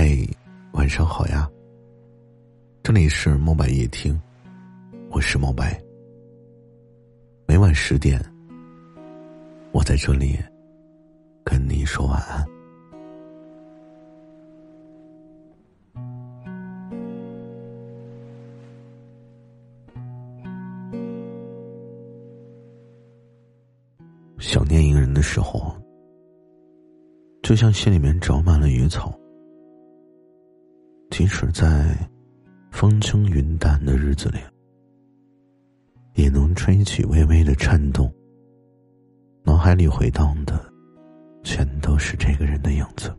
嗨，晚上好呀！这里是墨白夜听，我是墨白。每晚十点，我在这里跟你说晚安。想念一个人的时候，就像心里面长满了野草。即使在风轻云淡的日子里，也能吹起微微的颤动。脑海里回荡的，全都是这个人的影子。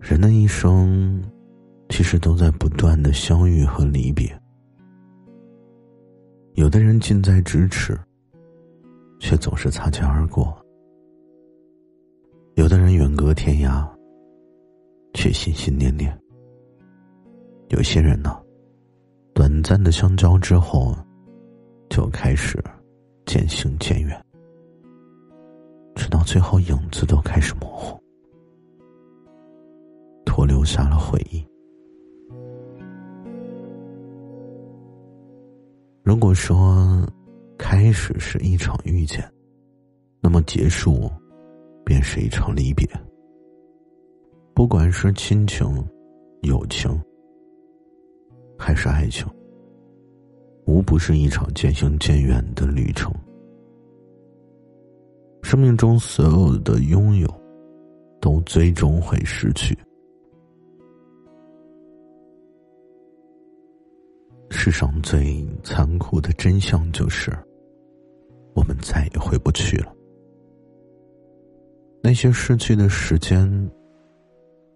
人的一生，其实都在不断的相遇和离别。有的人近在咫尺，却总是擦肩而过；有的人远隔天涯，却心心念念。有些人呢，短暂的相交之后，就开始渐行渐远，直到最后影子都开始模糊，徒留下了回忆。如果说开始是一场遇见，那么结束便是一场离别。不管是亲情、友情，还是爱情，无不是一场渐行渐远的旅程。生命中所有的拥有，都最终会失去。世上最残酷的真相就是，我们再也回不去了。那些逝去的时间、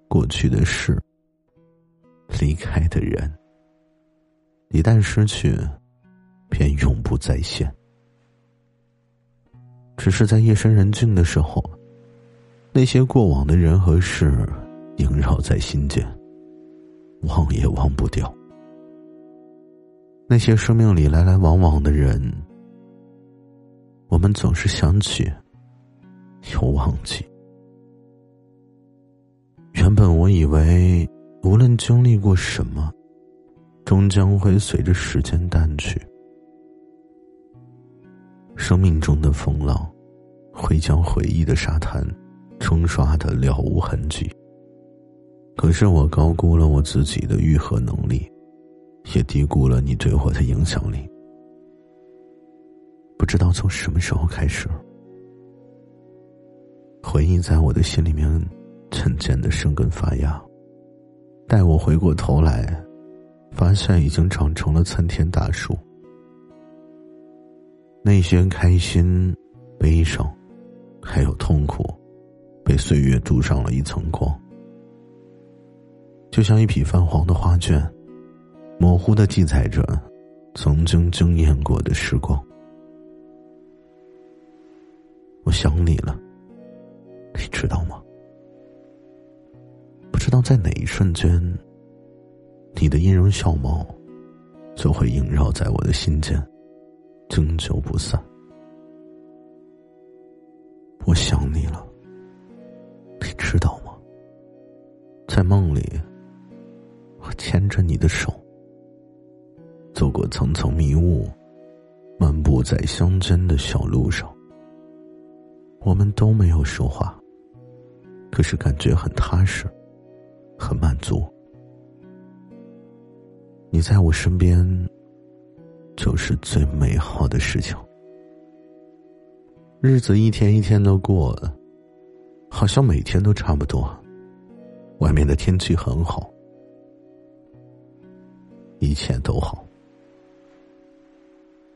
过去的事、离开的人，一旦失去，便永不再现。只是在夜深人静的时候，那些过往的人和事萦绕在心间，忘也忘不掉。那些生命里来来往往的人，我们总是想起，又忘记。原本我以为，无论经历过什么，终将会随着时间淡去。生命中的风浪，会将回忆的沙滩冲刷的了无痕迹。可是我高估了我自己的愈合能力。也低估了你对我的影响力。不知道从什么时候开始，回忆在我的心里面渐渐的生根发芽。待我回过头来，发现已经长成了参天大树。那些开心、悲伤，还有痛苦，被岁月镀上了一层光，就像一匹泛黄的画卷。模糊的记载着曾经惊艳过的时光。我想你了，知道吗？不知道在哪一瞬间，你的音容笑貌就会萦绕在我的心间，经久不散。我想你了，你知道吗？在梦里，我牵着你的手。走过层层迷雾，漫步在乡间的小路上，我们都没有说话，可是感觉很踏实，很满足。你在我身边，就是最美好的事情。日子一天一天的过，好像每天都差不多。外面的天气很好，一切都好。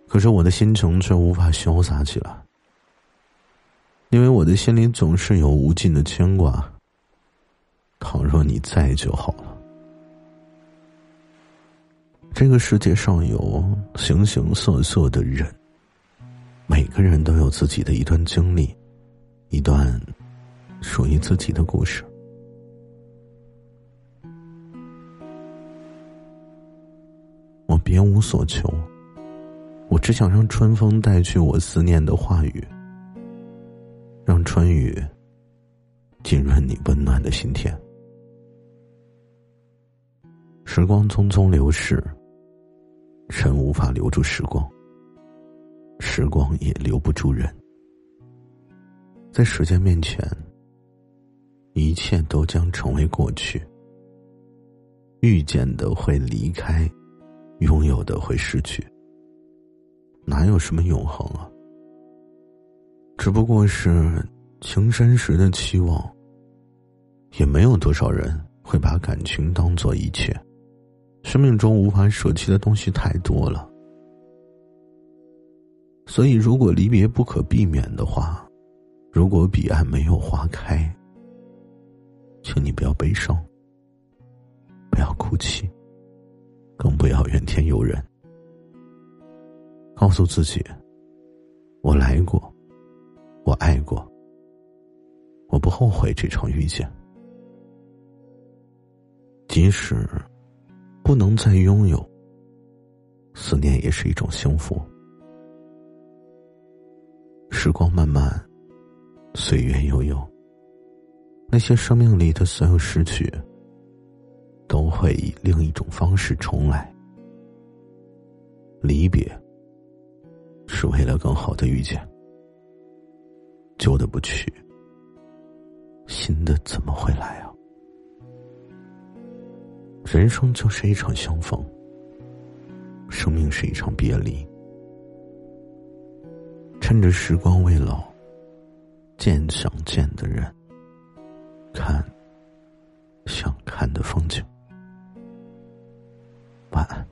可是我的心情却无法潇洒起来，我的心里总是有无尽的牵挂。倘若你在就好了。这个世界上有形形色色的人，每个人都有自己的一段经历，一段属于自己的故事。我别无所求，我只想让春风带去我思念的话语，春雨浸润你温暖的心田。时光匆匆流逝，人无法留住时光，时光也留不住人。在时间面前，一切都将成为过去。遇见的会离开，拥有的会失去。哪有什么永恒啊？只不过是情深时的期望。也没有多少人会把感情当做一切。生命中无法舍弃的东西太多了，所以如果离别不可避免的话，如果彼岸没有花开，请你不要悲伤。不要哭泣，更不要怨天尤人。告诉自己：我来过，我爱过，我不后悔这场遇见。即使不能再拥有，思念也是一种幸福。时光漫漫，岁月悠悠，那些生命里的所有失去。都会以另一种方式重来。离别是为了更好的遇见，旧的不去，新的怎么会来啊？人生就是一场相逢生命是一场别离。趁着时光未老见想见的人看想看的风景。晚安。